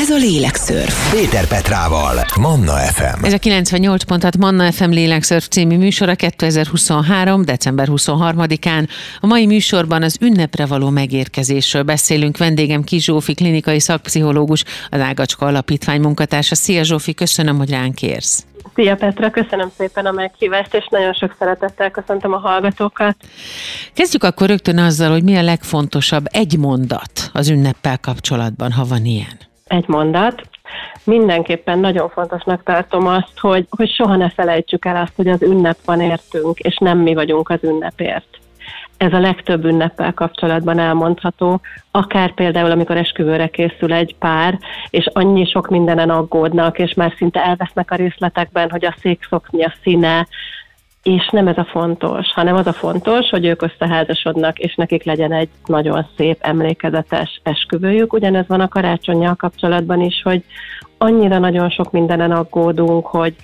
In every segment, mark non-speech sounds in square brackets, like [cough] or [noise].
Ez a Lélekszörf. Péter Petrával, Manna FM. Ez a 98 pontat Manna FM Lélekszörf című műsora 2023. december 23-án. A mai műsorban az ünnepre való megérkezésről beszélünk. Vendégem Kis Zsófi, klinikai szakpszichológus, az Ágacska Alapítvány munkatársa. Szia Zsófi, köszönöm, hogy ránk érsz. Szia Petra, köszönöm szépen a meghívást, és nagyon sok szeretettel köszöntöm a hallgatókat. Kezdjük akkor rögtön azzal, hogy mi a legfontosabb egy mondat az ünneppel kapcsolatban, ha van ilyen. Egy mondat. Mindenképpen nagyon fontosnak tartom azt, hogy, hogy soha ne felejtsük el azt, hogy az ünnep van értünk, és nem mi vagyunk az ünnepért ez a legtöbb ünneppel kapcsolatban elmondható, akár például, amikor esküvőre készül egy pár, és annyi sok mindenen aggódnak, és már szinte elvesznek a részletekben, hogy a székszokni a színe, és nem ez a fontos, hanem az a fontos, hogy ők összeházasodnak, és nekik legyen egy nagyon szép, emlékezetes esküvőjük. Ugyanez van a karácsonyjal kapcsolatban is, hogy annyira nagyon sok mindenen aggódunk, hogy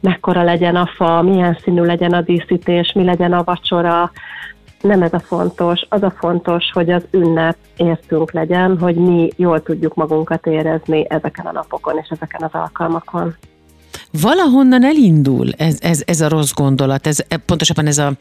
mekkora legyen a fa, milyen színű legyen a díszítés, mi legyen a vacsora, nem ez a fontos, az a fontos, hogy az ünnep értünk legyen, hogy mi jól tudjuk magunkat érezni ezeken a napokon és ezeken az alkalmakon. Valahonnan elindul ez, ez, ez a rossz gondolat, ez, pontosabban ez a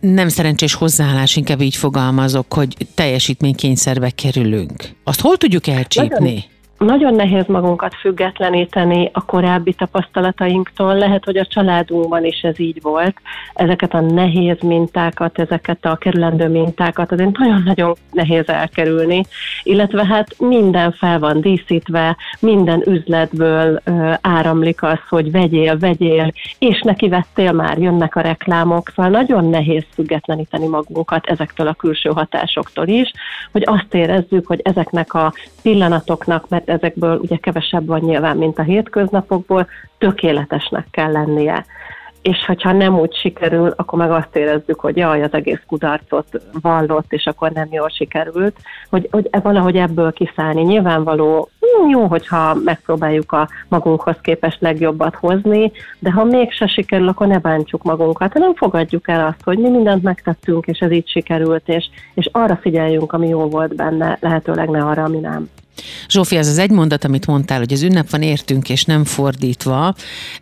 nem szerencsés hozzáállás, inkább így fogalmazok, hogy teljesítménykényszerbe kerülünk. Azt hol tudjuk elcsípni? Nagyon, nagyon nehéz magunkat függetleníteni a korábbi tapasztalatainktól. Lehet, hogy a családunkban is ez így volt. Ezeket a nehéz mintákat, ezeket a kerülendő mintákat azért nagyon-nagyon nehéz elkerülni. Illetve hát minden fel van díszítve, minden üzletből áramlik az, hogy vegyél, vegyél, és neki vettél már, jönnek a reklámok. Szóval nagyon nehéz függetleníteni magunkat ezektől a külső hatásoktól is, hogy azt érezzük, hogy ezeknek a pillanatoknak, mert ezekből ugye kevesebb van nyilván, mint a hétköznapokból, tökéletesnek kell lennie és hogyha nem úgy sikerül, akkor meg azt érezzük, hogy jaj, az egész kudarcot vallott, és akkor nem jól sikerült, hogy, hogy e valahogy ebből kiszállni. Nyilvánvaló, hm, jó, hogyha megpróbáljuk a magunkhoz képest legjobbat hozni, de ha mégse sikerül, akkor ne bántsuk magunkat, hanem fogadjuk el azt, hogy mi mindent megtettünk, és ez így sikerült, és, és arra figyeljünk, ami jó volt benne, lehetőleg ne arra, ami nem. Zsófi, az az egy mondat, amit mondtál, hogy az ünnep van értünk, és nem fordítva,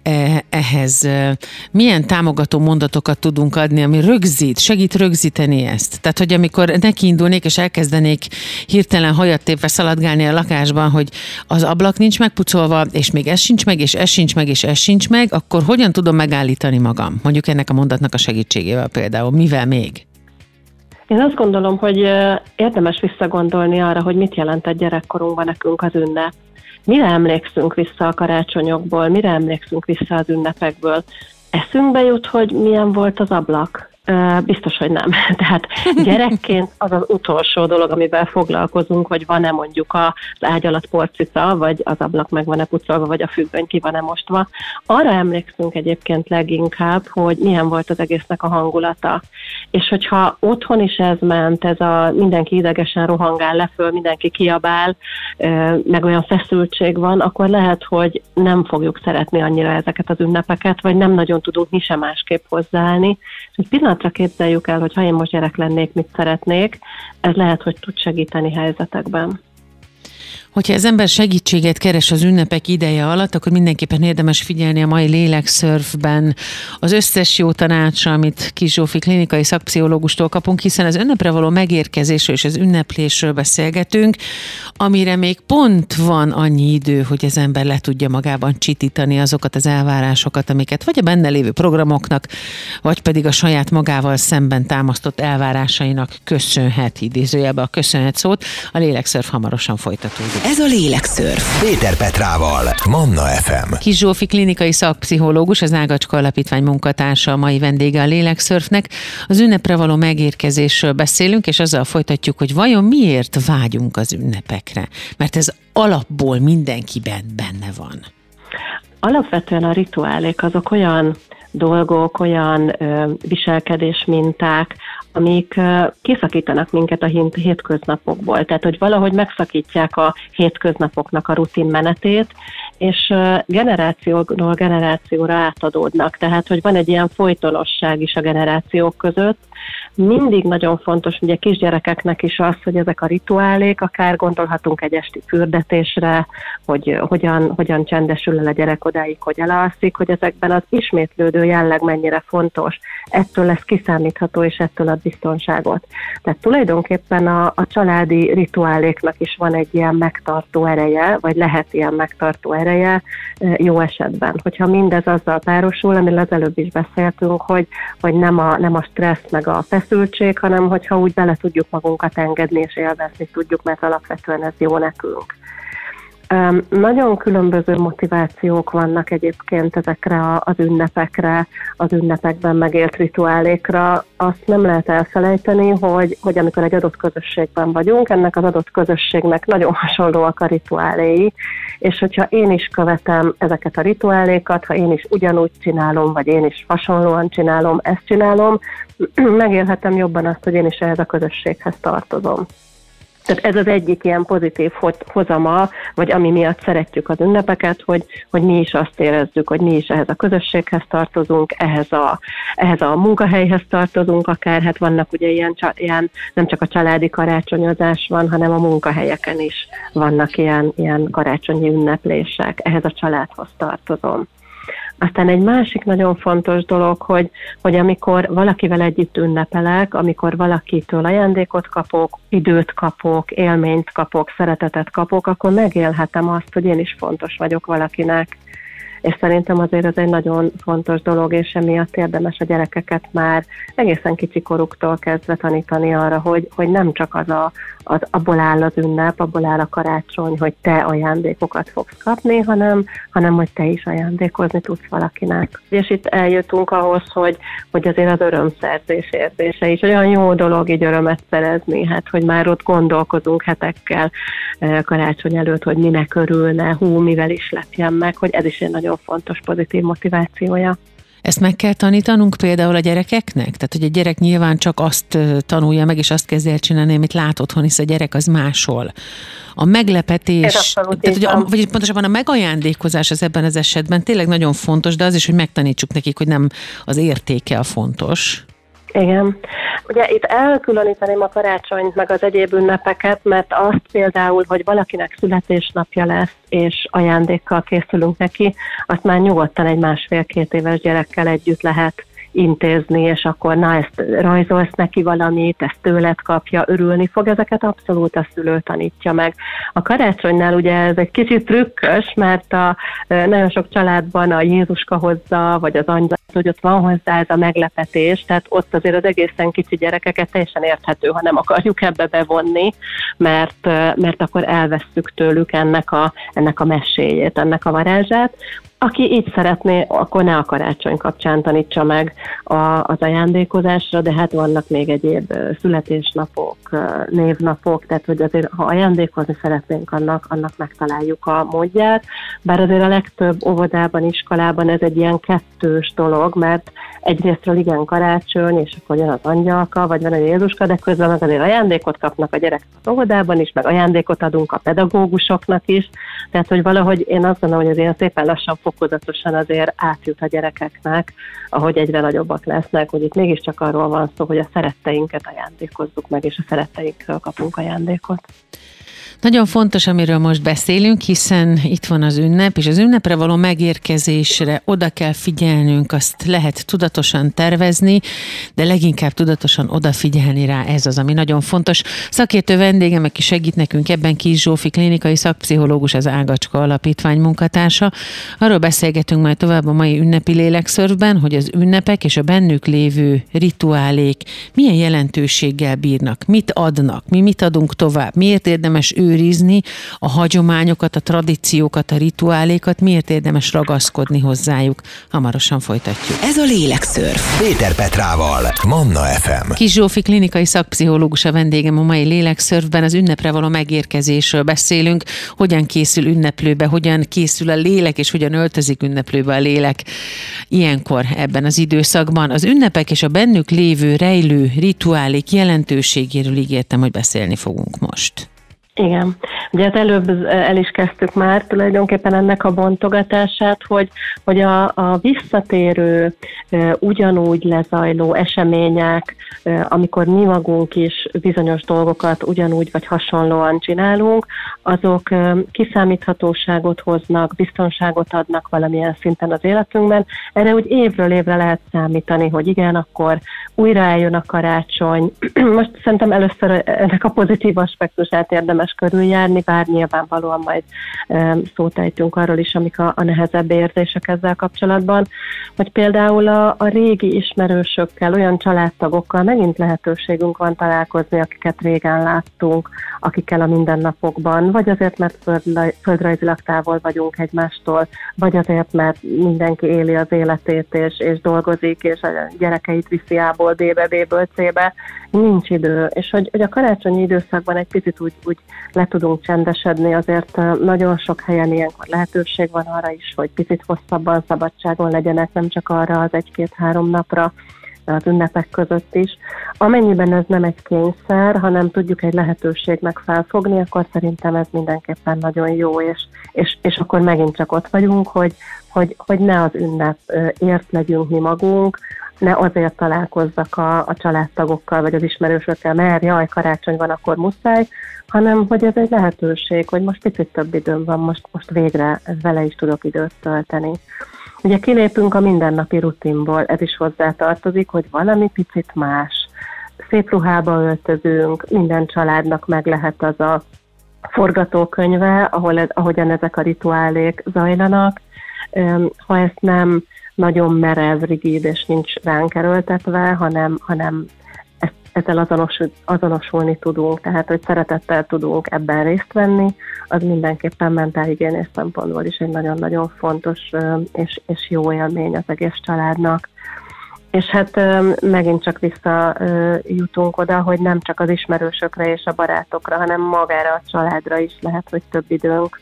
eh, ehhez eh, milyen támogató mondatokat tudunk adni, ami rögzít, segít rögzíteni ezt? Tehát, hogy amikor nekiindulnék, és elkezdenék hirtelen hajat tépve szaladgálni a lakásban, hogy az ablak nincs megpucolva, és még ez sincs meg, és ez sincs meg, és ez sincs meg, akkor hogyan tudom megállítani magam? Mondjuk ennek a mondatnak a segítségével például. Mivel még? Én azt gondolom, hogy érdemes visszagondolni arra, hogy mit jelentett gyerekkorunkban nekünk az ünnep. Mire emlékszünk vissza a karácsonyokból, mire emlékszünk vissza az ünnepekből. Eszünkbe jut, hogy milyen volt az ablak, Biztos, hogy nem. [laughs] Tehát gyerekként az az utolsó dolog, amivel foglalkozunk, hogy van-e mondjuk az ágy alatt porcica, vagy az ablak meg van-e pucolva, vagy a függöny ki van-e mostva. Arra emlékszünk egyébként leginkább, hogy milyen volt az egésznek a hangulata. És hogyha otthon is ez ment, ez a mindenki idegesen rohangál leföl, mindenki kiabál, meg olyan feszültség van, akkor lehet, hogy nem fogjuk szeretni annyira ezeket az ünnepeket, vagy nem nagyon tudunk mi sem másképp hozzáállni. Egy pillanatra képzeljük el, hogy ha én most gyerek lennék, mit szeretnék, ez lehet, hogy tud segíteni helyzetekben. Hogyha az ember segítséget keres az ünnepek ideje alatt, akkor mindenképpen érdemes figyelni a mai lélekszörfben az összes jó tanácsra, amit Kis Zsófi klinikai szakpszichológustól kapunk, hiszen az ünnepre való megérkezésről és az ünneplésről beszélgetünk, amire még pont van annyi idő, hogy az ember le tudja magában csitítani azokat az elvárásokat, amiket vagy a benne lévő programoknak, vagy pedig a saját magával szemben támasztott elvárásainak köszönhet, idézőjelbe a köszönhet szót. A lélekszörf hamarosan folytatódik. Ez a Lélekszörf. Péter Petrával, Manna FM. Kis Zsófi klinikai szakpszichológus, az Ágacska Alapítvány munkatársa, a mai vendége a Lélekszörfnek. Az ünnepre való megérkezésről beszélünk, és azzal folytatjuk, hogy vajon miért vágyunk az ünnepekre. Mert ez alapból mindenkiben benne van. Alapvetően a rituálék azok olyan dolgok, olyan ö, viselkedés minták, amik kiszakítanak minket a hétköznapokból. Tehát, hogy valahogy megszakítják a hétköznapoknak a rutin menetét, és generációról generációra átadódnak. Tehát, hogy van egy ilyen folytonosság is a generációk között, mindig nagyon fontos, ugye kisgyerekeknek is az, hogy ezek a rituálék, akár gondolhatunk egy esti fürdetésre, hogy hogyan, hogyan csendesül el a gyerek odáig, hogy elalszik, hogy ezekben az ismétlődő jelleg mennyire fontos. Ettől lesz kiszámítható, és ettől ad biztonságot. Tehát tulajdonképpen a, a családi rituáléknak is van egy ilyen megtartó ereje, vagy lehet ilyen megtartó ereje jó esetben. Hogyha mindez azzal párosul, amiről az előbb is beszéltünk, hogy, hogy nem, a, nem a stressz meg a feszültség, hanem hogyha úgy bele tudjuk magunkat engedni és élvezni tudjuk, mert alapvetően ez jó nekünk. Nagyon különböző motivációk vannak egyébként ezekre az ünnepekre, az ünnepekben megélt rituálékra. Azt nem lehet elfelejteni, hogy, hogy amikor egy adott közösségben vagyunk, ennek az adott közösségnek nagyon hasonlóak a rituáléi, és hogyha én is követem ezeket a rituálékat, ha én is ugyanúgy csinálom, vagy én is hasonlóan csinálom, ezt csinálom, [clears throat] megélhetem jobban azt, hogy én is ehhez a közösséghez tartozom. Tehát ez az egyik ilyen pozitív hozama, vagy ami miatt szeretjük az ünnepeket, hogy, hogy mi is azt érezzük, hogy mi is ehhez a közösséghez tartozunk, ehhez a, ehhez a munkahelyhez tartozunk, akár hát vannak ugye ilyen, ilyen, nem csak a családi karácsonyozás van, hanem a munkahelyeken is vannak ilyen, ilyen karácsonyi ünneplések, ehhez a családhoz tartozom. Aztán egy másik nagyon fontos dolog, hogy, hogy amikor valakivel együtt ünnepelek, amikor valakitől ajándékot kapok, időt kapok, élményt kapok, szeretetet kapok, akkor megélhetem azt, hogy én is fontos vagyok valakinek és szerintem azért ez egy nagyon fontos dolog, és emiatt érdemes a gyerekeket már egészen kicsi koruktól kezdve tanítani arra, hogy, hogy nem csak az, a, az abból áll az ünnep, abból áll a karácsony, hogy te ajándékokat fogsz kapni, hanem, hanem hogy te is ajándékozni tudsz valakinek. És itt eljutunk ahhoz, hogy, hogy azért az örömszerzés érzése is olyan jó dolog így örömet szerezni, hát hogy már ott gondolkozunk hetekkel eh, karácsony előtt, hogy minek örülne, hú, mivel is lepjen meg, hogy ez is egy nagyon nagyon fontos pozitív motivációja. Ezt meg kell tanítanunk például a gyerekeknek? Tehát, hogy a gyerek nyilván csak azt tanulja meg, és azt kezdi el csinálni, amit lát otthon, hisz a gyerek az máshol. A meglepetés, tehát, hogy a, vagy pontosabban a megajándékozás az ebben az esetben tényleg nagyon fontos, de az is, hogy megtanítsuk nekik, hogy nem az értéke a fontos. Igen. Ugye itt elkülöníteném a karácsonyt, meg az egyéb ünnepeket, mert azt például, hogy valakinek születésnapja lesz, és ajándékkal készülünk neki, azt már nyugodtan egy másfél-két éves gyerekkel együtt lehet intézni, és akkor na, ezt rajzolsz neki valamit, ezt tőled kapja, örülni fog, ezeket abszolút a szülő tanítja meg. A karácsonynál ugye ez egy kicsit trükkös, mert a, nagyon sok családban a Jézuska hozza, vagy az angyal, hogy ott van hozzá ez a meglepetés, tehát ott azért az egészen kicsi gyerekeket teljesen érthető, ha nem akarjuk ebbe bevonni, mert, mert akkor elvesztük tőlük ennek a, ennek a meséjét, ennek a varázsát. Aki így szeretné, akkor ne a karácsony kapcsán tanítsa meg a, az ajándékozásra, de hát vannak még egyéb születésnapok, névnapok, tehát hogy azért, ha ajándékozni szeretnénk annak, annak megtaláljuk a módját. Bár azért a legtöbb óvodában, iskolában ez egy ilyen kettős dolog, mert egyrésztről igen karácsony, és akkor jön az angyalka, vagy van egy Jézuska, de közben meg azért ajándékot kapnak a gyerek az óvodában is, meg ajándékot adunk a pedagógusoknak is, tehát hogy valahogy én azt gondolom, hogy azért szépen lassan fokozatosan azért átjut a gyerekeknek, ahogy egyre nagyobbak lesznek, hogy itt mégiscsak arról van szó, hogy a szeretteinket ajándékozzuk meg, és a szeretteinkről kapunk ajándékot. Nagyon fontos, amiről most beszélünk, hiszen itt van az ünnep, és az ünnepre való megérkezésre oda kell figyelnünk, azt lehet tudatosan tervezni, de leginkább tudatosan odafigyelni rá, ez az, ami nagyon fontos. Szakértő vendégem, aki segít nekünk ebben, Kis Zsófi, klinikai szakpszichológus, az Ágacska Alapítvány munkatársa. Arról beszélgetünk majd tovább a mai ünnepi lélekszörfben, hogy az ünnepek és a bennük lévő rituálék milyen jelentőséggel bírnak, mit adnak, mi mit adunk tovább, miért érdemes ő őrizni a hagyományokat, a tradíciókat, a rituálékat, miért érdemes ragaszkodni hozzájuk. Hamarosan folytatjuk. Ez a Lélekszörf. Péter Petrával, Manna FM. Kis Zsófi klinikai szakpszichológus a vendégem a mai Lélekszörfben. Az ünnepre való megérkezésről beszélünk, hogyan készül ünneplőbe, hogyan készül a lélek, és hogyan öltözik ünneplőbe a lélek. Ilyenkor ebben az időszakban az ünnepek és a bennük lévő rejlő rituálék jelentőségéről ígértem, hogy beszélni fogunk most. Igen. Ugye az előbb el is kezdtük már tulajdonképpen ennek a bontogatását, hogy, hogy a, a visszatérő, ugyanúgy lezajló események, amikor mi magunk is bizonyos dolgokat ugyanúgy vagy hasonlóan csinálunk, azok kiszámíthatóságot hoznak, biztonságot adnak valamilyen szinten az életünkben. Erre úgy évről évre lehet számítani, hogy igen, akkor újra eljön a karácsony. [clears throat] Most szerintem először ennek a pozitív aspektusát érdemes körüljárni, bár nyilvánvalóan majd szót ejtünk arról is, amik a, a nehezebb érzések ezzel kapcsolatban, hogy például a, a régi ismerősökkel, olyan családtagokkal megint lehetőségünk van találkozni, akiket régen láttunk, akikkel a mindennapokban, vagy azért, mert földrajzilag távol vagyunk egymástól, vagy azért, mert mindenki éli az életét, és, és dolgozik, és a gyerekeit viszi A-ból B-be, B-ből C-be, nincs idő. És hogy, hogy a karácsonyi időszakban egy picit úgy, úgy le tudunk csendesedni, azért nagyon sok helyen ilyenkor lehetőség van arra is, hogy picit hosszabban szabadságon legyenek, nem csak arra az egy-két-három napra, az ünnepek között is. Amennyiben ez nem egy kényszer, hanem tudjuk egy lehetőségnek felfogni, akkor szerintem ez mindenképpen nagyon jó, és, és, és akkor megint csak ott vagyunk, hogy, hogy, hogy ne az ünnep ért legyünk mi magunk, ne azért találkozzak a, a családtagokkal, vagy az ismerősökkel, mert jaj, karácsony van, akkor muszáj, hanem hogy ez egy lehetőség, hogy most picit több időm van, most, most végre vele is tudok időt tölteni. Ugye kilépünk a mindennapi rutinból, ez is hozzátartozik, hogy valami picit más. Szép ruhába öltözünk, minden családnak meg lehet az a forgatókönyve, ahol ahogyan ezek a rituálék zajlanak. Ha ezt nem nagyon merev, rigid és nincs ránk erőltetve, hanem, hanem ezzel azonos, azonosulni tudunk, tehát hogy szeretettel tudunk ebben részt venni, az mindenképpen mentálhigiénés szempontból is egy nagyon-nagyon fontos és, és jó élmény az egész családnak. És hát megint csak visszajutunk oda, hogy nem csak az ismerősökre és a barátokra, hanem magára a családra is lehet, hogy több időnk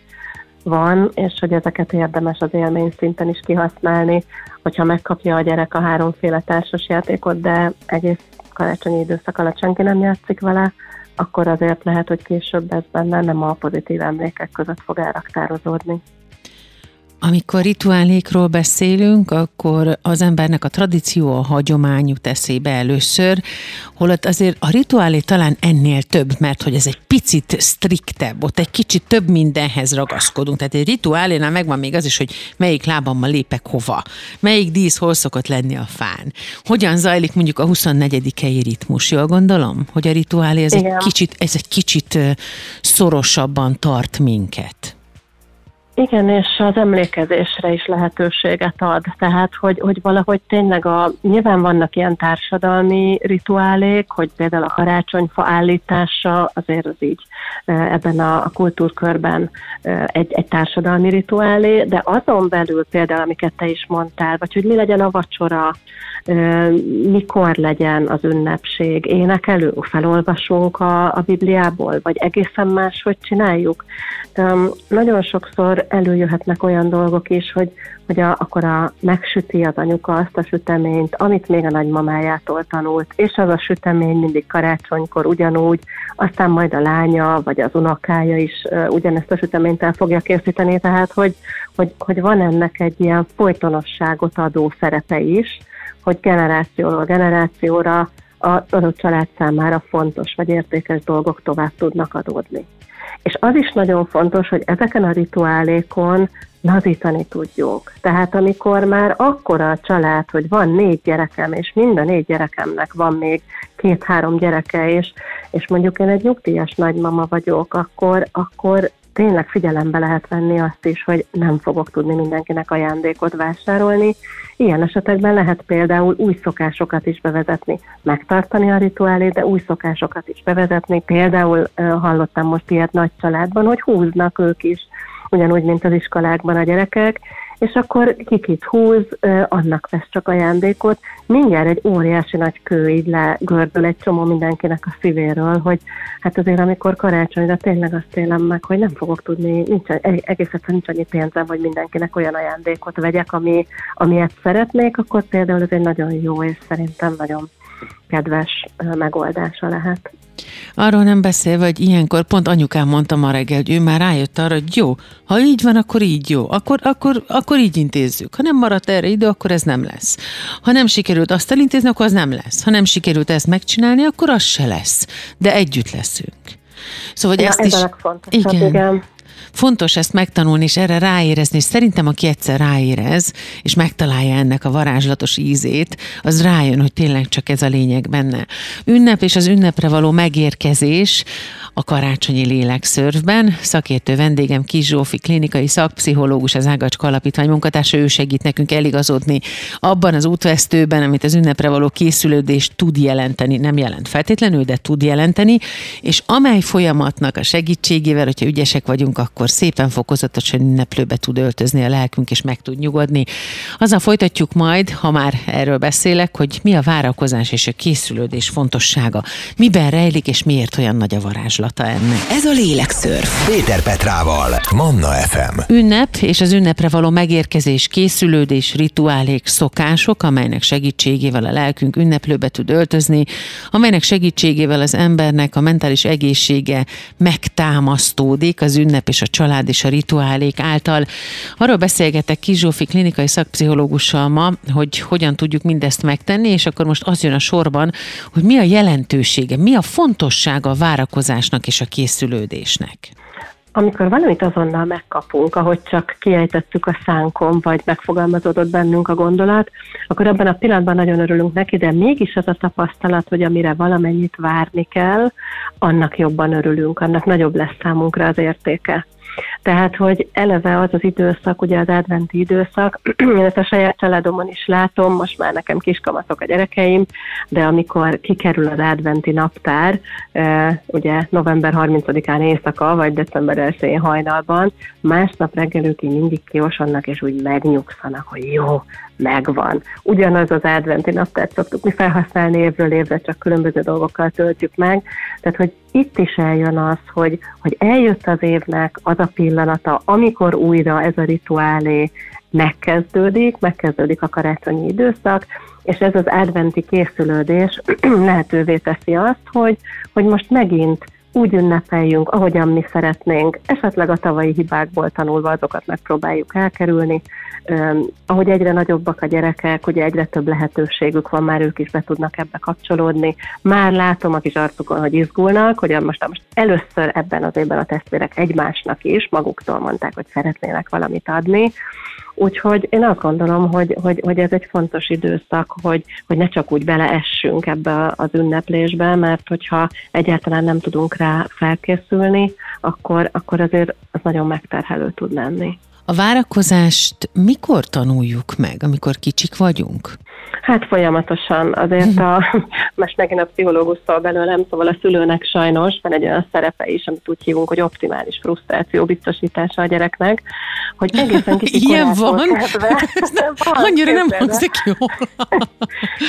van, és hogy ezeket érdemes az élmény szinten is kihasználni, hogyha megkapja a gyerek a háromféle társas játékot, de egész karácsonyi időszak alatt senki nem játszik vele, akkor azért lehet, hogy később ez benne nem a pozitív emlékek között fog elraktározódni. Amikor rituálékról beszélünk, akkor az embernek a tradíció, a hagyomány jut eszébe először, holott azért a rituálé talán ennél több, mert hogy ez egy picit striktebb, ott egy kicsit több mindenhez ragaszkodunk. Tehát egy rituálénál megvan még az is, hogy melyik lábammal lépek hova, melyik dísz hol szokott lenni a fán. Hogyan zajlik mondjuk a 24 helyi ritmus, jól gondolom? Hogy a rituálé ez egy kicsit, ez egy kicsit szorosabban tart minket. Igen, és az emlékezésre is lehetőséget ad. Tehát, hogy, hogy valahogy tényleg a, nyilván vannak ilyen társadalmi rituálék, hogy például a karácsonyfa állítása azért az így e, ebben a, a kultúrkörben e, egy, egy társadalmi rituálé, de azon belül például, amiket te is mondtál, vagy hogy mi legyen a vacsora, mikor legyen az ünnepség, énekelő, felolvasunk a, a Bibliából, vagy egészen máshogy csináljuk. Nagyon sokszor előjöhetnek olyan dolgok is, hogy, hogy a, akkor a, megsüti az anyuka azt a süteményt, amit még a nagymamájától tanult, és az a sütemény mindig karácsonykor ugyanúgy, aztán majd a lánya vagy az unokája is ugyanezt a süteményt el fogja készíteni, tehát hogy, hogy, hogy van ennek egy ilyen folytonosságot adó szerepe is, hogy generációról generációra az adott család számára fontos vagy értékes dolgok tovább tudnak adódni. És az is nagyon fontos, hogy ezeken a rituálékon lazítani tudjunk. Tehát amikor már akkora a család, hogy van négy gyerekem, és mind a négy gyerekemnek van még két-három gyereke, és, és mondjuk én egy nyugdíjas nagymama vagyok, akkor, akkor tényleg figyelembe lehet venni azt is, hogy nem fogok tudni mindenkinek ajándékot vásárolni. Ilyen esetekben lehet például új szokásokat is bevezetni, megtartani a rituálét, de új szokásokat is bevezetni. Például hallottam most ilyet nagy családban, hogy húznak ők is, ugyanúgy, mint az iskolákban a gyerekek, és akkor kikit húz, annak vesz csak ajándékot. Mindjárt egy óriási nagy kő így legördül egy csomó mindenkinek a szívéről, hogy hát azért amikor karácsonyra tényleg azt élem meg, hogy nem fogok tudni, nincs, egész egyszerűen nincs annyi pénzem, hogy mindenkinek olyan ajándékot vegyek, ami, amilyet szeretnék, akkor például ez egy nagyon jó és szerintem nagyon kedves megoldása lehet. Arról nem beszél, hogy ilyenkor pont anyukám mondta ma reggel, hogy ő már rájött arra, hogy jó, ha így van, akkor így jó, akkor, akkor, akkor így intézzük. Ha nem maradt erre idő, akkor ez nem lesz. Ha nem sikerült azt elintézni, akkor az nem lesz. Ha nem sikerült ezt megcsinálni, akkor az se lesz. De együtt leszünk. Szóval, hogy ja, ezt ez is... a igen. igen. Fontos ezt megtanulni, és erre ráérezni, és szerintem aki egyszer ráérez, és megtalálja ennek a varázslatos ízét, az rájön, hogy tényleg csak ez a lényeg benne. Ünnep és az ünnepre való megérkezés, a karácsonyi lélekszörfben. Szakértő vendégem Kis Zsófi, klinikai szakpszichológus, az Ágacska Alapítvány munkatársa, ő segít nekünk eligazodni abban az útvesztőben, amit az ünnepre való készülődés tud jelenteni, nem jelent feltétlenül, de tud jelenteni, és amely folyamatnak a segítségével, hogyha ügyesek vagyunk, akkor szépen fokozatosan ünneplőbe tud öltözni a lelkünk, és meg tud nyugodni. Azzal folytatjuk majd, ha már erről beszélek, hogy mi a várakozás és a készülődés fontossága, miben rejlik, és miért olyan nagy a varázslat feladata ennek. Ez a lélekszörf. Péter Petrával, Manna FM. Ünnep és az ünnepre való megérkezés, készülődés, rituálék, szokások, amelynek segítségével a lelkünk ünneplőbe tud öltözni, amelynek segítségével az embernek a mentális egészsége megtámasztódik az ünnep és a család és a rituálék által. Arról beszélgetek Kizsófi klinikai szakpszichológussal ma, hogy hogyan tudjuk mindezt megtenni, és akkor most az jön a sorban, hogy mi a jelentősége, mi a fontossága a várakozásnak és a készülődésnek? Amikor valamit azonnal megkapunk, ahogy csak kiejtettük a szánkon, vagy megfogalmazódott bennünk a gondolat, akkor abban a pillanatban nagyon örülünk neki, de mégis az a tapasztalat, hogy amire valamennyit várni kell, annak jobban örülünk, annak nagyobb lesz számunkra az értéke. Tehát, hogy eleve az az időszak, ugye az adventi időszak, [clears throat] ezt a saját családomon is látom, most már nekem kiskamatok a gyerekeim, de amikor kikerül az adventi naptár, ugye november 30-án éjszaka, vagy december 1 hajnalban, másnap reggel ők így mindig kiosonnak, és úgy megnyugszanak, hogy jó, megvan. Ugyanaz az adventi naptárt szoktuk mi felhasználni évről évre, csak különböző dolgokkal töltjük meg. Tehát, hogy itt is eljön az, hogy, hogy eljött az évnek az a pillanata, amikor újra ez a rituálé megkezdődik, megkezdődik a karácsonyi időszak, és ez az adventi készülődés [clears throat] lehetővé teszi azt, hogy, hogy most megint úgy ünnepeljünk, ahogyan mi szeretnénk, esetleg a tavalyi hibákból tanulva azokat megpróbáljuk elkerülni. Um, ahogy egyre nagyobbak a gyerekek, ugye egyre több lehetőségük van, már ők is be tudnak ebbe kapcsolódni. Már látom a kis arcukon, hogy izgulnak, hogy most, most először ebben az évben a testvérek egymásnak is maguktól mondták, hogy szeretnének valamit adni, Úgyhogy én azt gondolom, hogy, hogy, hogy ez egy fontos időszak, hogy, hogy ne csak úgy beleessünk ebbe az ünneplésbe, mert hogyha egyáltalán nem tudunk rá felkészülni, akkor, akkor azért az nagyon megterhelő tud lenni. A várakozást mikor tanuljuk meg, amikor kicsik vagyunk? Hát folyamatosan. Azért a, [laughs] most megint a pszichológus szól belőlem, szóval a szülőnek sajnos van egy olyan szerepe is, amit úgy hívunk, hogy optimális frusztráció biztosítása a gyereknek, hogy egészen kicsi [laughs] Ilyen van? Kezdve, [laughs] nem, van? Annyira nem hangzik jó.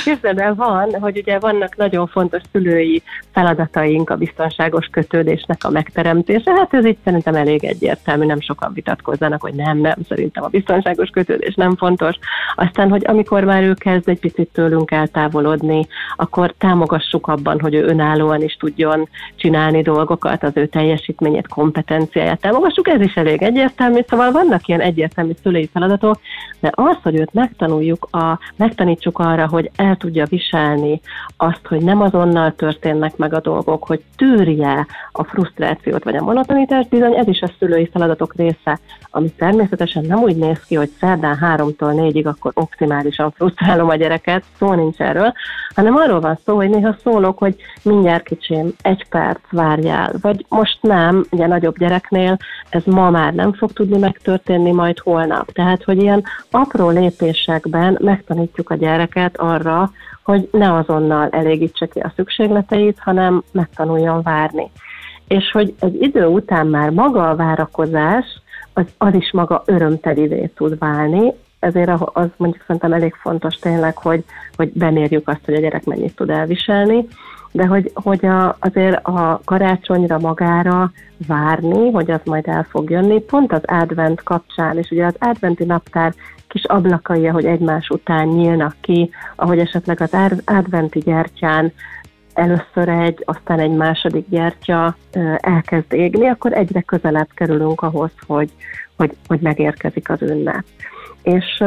Képzeld van, hogy ugye vannak nagyon fontos szülői feladataink a biztonságos kötődésnek a megteremtése. Hát ez itt szerintem elég egyértelmű, nem sokan vitatkozzanak, hogy nem, nem, szerintem a biztonságos kötődés nem fontos. Aztán, hogy amikor már ő kezd egy picit tőlünk eltávolodni, akkor támogassuk abban, hogy ő önállóan is tudjon csinálni dolgokat, az ő teljesítményét, kompetenciáját támogassuk, ez is elég egyértelmű, szóval vannak ilyen egyértelmű szülői feladatok, de az, hogy őt megtanuljuk, a, megtanítsuk arra, hogy el tudja viselni azt, hogy nem azonnal történnek meg a dolgok, hogy tűrje a frusztrációt vagy a monotonitást, bizony ez is a szülői feladatok része, ami természetesen nem úgy néz ki, hogy szerdán háromtól négyig akkor optimálisan frusztrálom a gyereket, szó nincs erről, hanem arról van szó, hogy néha szólok, hogy mindjárt kicsim, egy perc várjál, vagy most nem, ugye nagyobb gyereknél ez ma már nem fog tudni megtörténni, majd holnap. Tehát, hogy ilyen apró lépésekben megtanítjuk a gyereket arra, hogy ne azonnal elégítse ki a szükségleteit, hanem megtanuljon várni. És hogy egy idő után már maga a várakozás, az, az is maga örömtelivé tud válni, ezért az mondjuk szerintem elég fontos tényleg, hogy, hogy bemérjük azt, hogy a gyerek mennyit tud elviselni, de hogy, hogy a, azért a karácsonyra magára várni, hogy az majd el fog jönni, pont az advent kapcsán, és ugye az adventi naptár kis ablakai, ahogy egymás után nyílnak ki, ahogy esetleg az adventi gyertyán először egy, aztán egy második gyertya elkezd égni, akkor egyre közelebb kerülünk ahhoz, hogy, hogy, hogy megérkezik az ünnep. És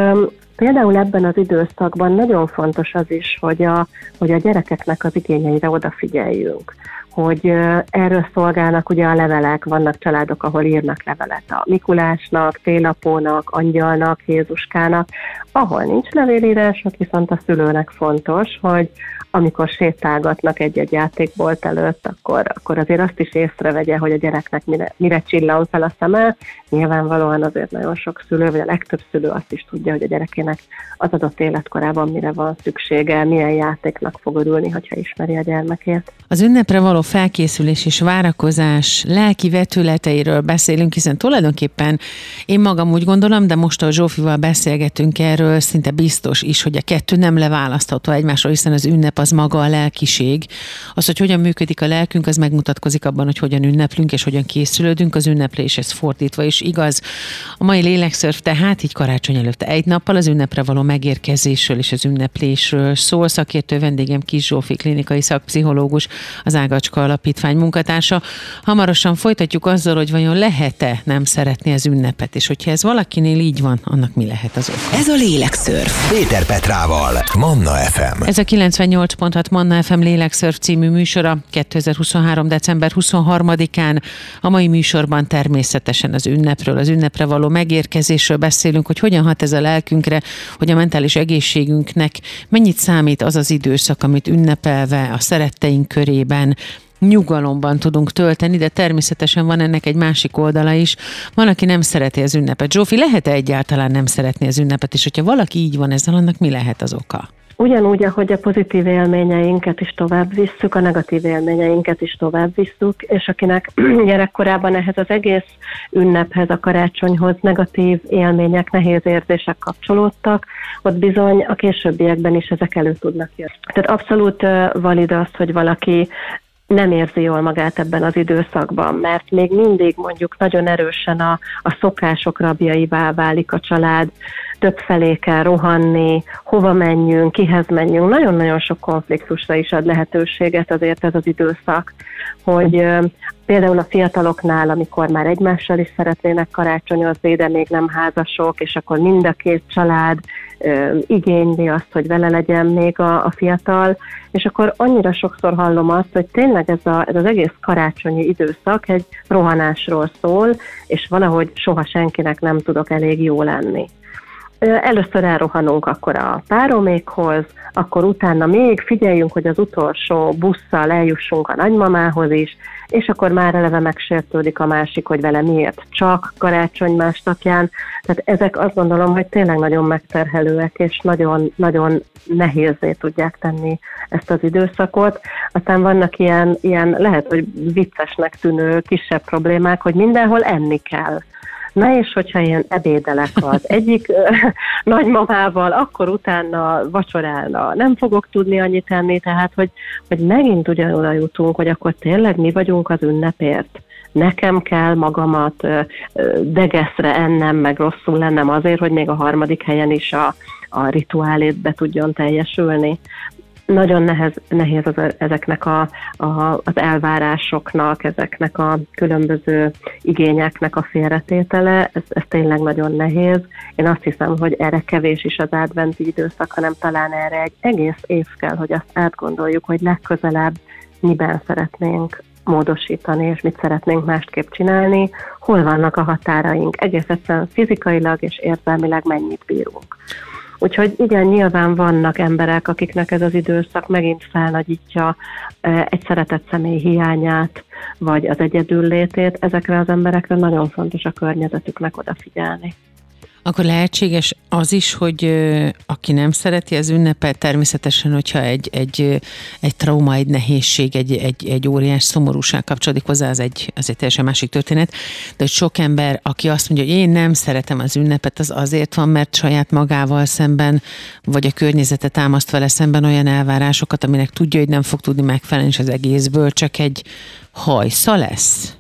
Például ebben az időszakban nagyon fontos az is, hogy a, hogy a gyerekeknek az igényeire odafigyeljünk hogy erről szolgálnak ugye a levelek, vannak családok, ahol írnak levelet a Mikulásnak, Télapónak, Angyalnak, Jézuskának, ahol nincs levélírás, viszont a szülőnek fontos, hogy amikor sétálgatnak egy-egy játékbolt előtt, akkor, akkor azért azt is észrevegye, hogy a gyereknek mire, mire csillan fel a szeme. Nyilvánvalóan azért nagyon sok szülő, vagy a legtöbb szülő azt is tudja, hogy a gyerekének az adott életkorában mire van szüksége, milyen játéknak fog örülni, hogyha ismeri a gyermekét. Az ünnepre való felkészülés és várakozás lelki vetületeiről beszélünk, hiszen tulajdonképpen én magam úgy gondolom, de most a Zsófival beszélgetünk erről, szinte biztos is, hogy a kettő nem leválasztható egymásról, hiszen az ünnep az maga a lelkiség. Az, hogy hogyan működik a lelkünk, az megmutatkozik abban, hogy hogyan ünneplünk és hogyan készülődünk. Az ünneplés ez fordítva is igaz. A mai lélekszörf tehát így karácsony előtt egy nappal az ünnepre való megérkezésről és az ünneplésről szól. Szakértő vendégem Kis Zsófi, klinikai szakpszichológus, az Ágacska Alapítvány munkatársa. Hamarosan folytatjuk azzal, hogy vajon lehet-e nem szeretni az ünnepet, és hogyha ez valakinél így van, annak mi lehet az oka. Ez a lélekszörf. Péter Petrával, Manna FM. Ez a 98.6 Manna FM Lélekszörf című műsora 2023. december 23-án. A mai műsorban természetesen az ünnepről, az ünnepre való megérkezésről beszélünk, hogy hogyan hat ez a lelkünkre, hogy a mentális egészségünknek mennyit számít az az időszak, amit ünnepelve a szeretteink körében nyugalomban tudunk tölteni, de természetesen van ennek egy másik oldala is. Van, aki nem szereti az ünnepet. Zsófi, lehet-e egyáltalán nem szeretni az ünnepet, és hogyha valaki így van ezzel, annak mi lehet az oka? Ugyanúgy, ahogy a pozitív élményeinket is tovább visszük, a negatív élményeinket is tovább visszük, és akinek [clears throat] gyerekkorában ehhez az egész ünnephez, a karácsonyhoz negatív élmények, nehéz érzések kapcsolódtak, ott bizony a későbbiekben is ezek elő tudnak jönni. Tehát abszolút valid az, hogy valaki nem érzi jól magát ebben az időszakban, mert még mindig mondjuk nagyon erősen a, a szokások rabjaivá válik a család, több felé kell rohanni, hova menjünk, kihez menjünk. Nagyon-nagyon sok konfliktusra is ad lehetőséget azért ez az időszak, hogy például a fiataloknál, amikor már egymással is szeretnének karácsonyozni, de még nem házasok, és akkor mind a két család igényli azt, hogy vele legyen még a, a fiatal, és akkor annyira sokszor hallom azt, hogy tényleg ez, a, ez az egész karácsonyi időszak egy rohanásról szól, és valahogy soha senkinek nem tudok elég jó lenni. Először elrohanunk akkor a páromékhoz, akkor utána még figyeljünk, hogy az utolsó busszal eljussunk a nagymamához is, és akkor már eleve megsértődik a másik, hogy vele miért csak karácsony másnapján. Tehát ezek azt gondolom, hogy tényleg nagyon megterhelőek, és nagyon, nagyon nehézé tudják tenni ezt az időszakot. Aztán vannak ilyen, ilyen lehet, hogy viccesnek tűnő kisebb problémák, hogy mindenhol enni kell Na és hogyha ilyen ebédelek az [laughs] egyik [laughs] nagymamával, akkor utána vacsorálna nem fogok tudni annyit enni, tehát hogy, hogy megint ugyanoda jutunk, hogy akkor tényleg mi vagyunk az ünnepért. Nekem kell magamat degeszre ennem, meg rosszul lennem azért, hogy még a harmadik helyen is a, a rituálét be tudjon teljesülni nagyon nehez, nehéz az, ezeknek a, a, az elvárásoknak, ezeknek a különböző igényeknek a félretétele, ez, ez tényleg nagyon nehéz. Én azt hiszem, hogy erre kevés is az adventi időszak, hanem talán erre egy egész év kell, hogy azt átgondoljuk, hogy legközelebb miben szeretnénk módosítani, és mit szeretnénk másképp csinálni, hol vannak a határaink, egész egyszerűen fizikailag és érzelmileg mennyit bírunk. Úgyhogy igen, nyilván vannak emberek, akiknek ez az időszak megint felnagyítja egy szeretett személy hiányát, vagy az egyedül létét. Ezekre az emberekre nagyon fontos a környezetüknek odafigyelni. Akkor lehetséges az is, hogy aki nem szereti az ünnepet, természetesen, hogyha egy, egy, egy trauma, egy nehézség, egy, egy, egy óriás szomorúság kapcsolódik hozzá, az egy, az egy teljesen másik történet. De hogy sok ember, aki azt mondja, hogy én nem szeretem az ünnepet, az azért van, mert saját magával szemben, vagy a környezete támaszt vele szemben olyan elvárásokat, aminek tudja, hogy nem fog tudni megfelelni, és az egészből csak egy hajsza lesz.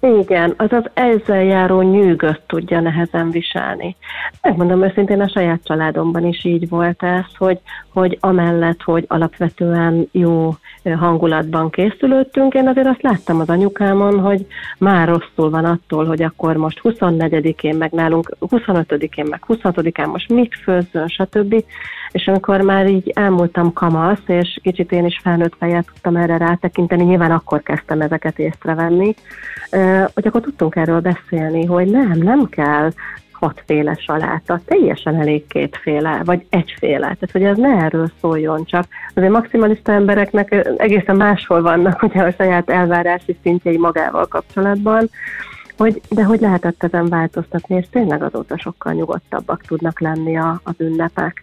Igen, az az ezzel járó nyűgöt tudja nehezen viselni. Megmondom őszintén, a saját családomban is így volt ez, hogy, hogy amellett, hogy alapvetően jó hangulatban készülődtünk, én azért azt láttam az anyukámon, hogy már rosszul van attól, hogy akkor most 24-én meg nálunk, 25-én meg 26-án most mit főzzön, stb. És amikor már így elmúltam kamasz, és kicsit én is felnőtt fejjel tudtam erre rátekinteni, nyilván akkor kezdtem ezeket észrevenni, hogy akkor tudtunk erről beszélni, hogy nem, nem kell hatféle saláta, teljesen elég kétféle, vagy egyféle. Tehát, hogy ez ne erről szóljon, csak azért maximalista embereknek egészen máshol vannak [laughs] ugye a saját elvárási szintjei magával kapcsolatban, hogy, de hogy lehetett ezen változtatni, és tényleg azóta sokkal nyugodtabbak tudnak lenni a, az ünnepek.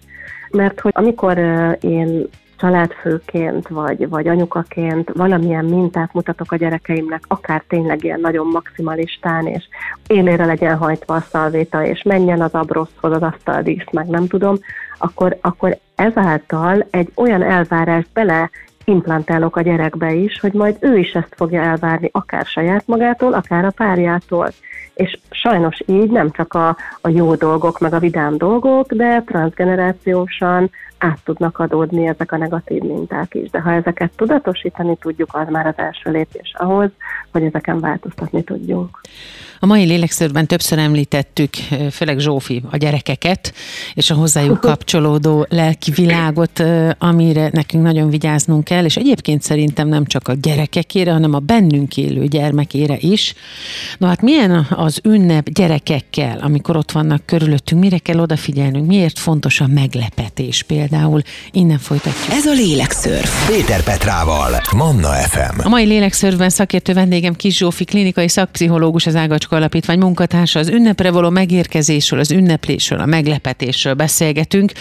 Mert hogy amikor én családfőként, vagy, vagy anyukaként valamilyen mintát mutatok a gyerekeimnek, akár tényleg ilyen nagyon maximalistán, és élére legyen hajtva a szalvéta, és menjen az abroszhoz az asztaldísz, meg nem tudom, akkor, akkor ezáltal egy olyan elvárást bele implantálok a gyerekbe is, hogy majd ő is ezt fogja elvárni, akár saját magától, akár a párjától. És sajnos így nem csak a, a jó dolgok, meg a vidám dolgok, de transgenerációsan át tudnak adódni ezek a negatív minták is. De ha ezeket tudatosítani tudjuk, az már az első lépés ahhoz, hogy ezeken változtatni tudjunk. A mai lélekszörben többször említettük, főleg Zsófi, a gyerekeket, és a hozzájuk [laughs] kapcsolódó lelki világot, amire nekünk nagyon vigyáznunk kell, és egyébként szerintem nem csak a gyerekekére, hanem a bennünk élő gyermekére is. No hát milyen az ünnep gyerekekkel, amikor ott vannak körülöttünk, mire kell odafigyelnünk, miért fontos a meglepetés például? Innen folytatjuk. Ez a Lélekszörf. Péter Petrával, Manna FM. A mai lélekszörfben szakértő vendégem Kis Zsófi, klinikai szakpszichológus, az Ágacska Alapítvány munkatársa. Az ünnepre való megérkezésről, az ünneplésről, a meglepetésről beszélgetünk.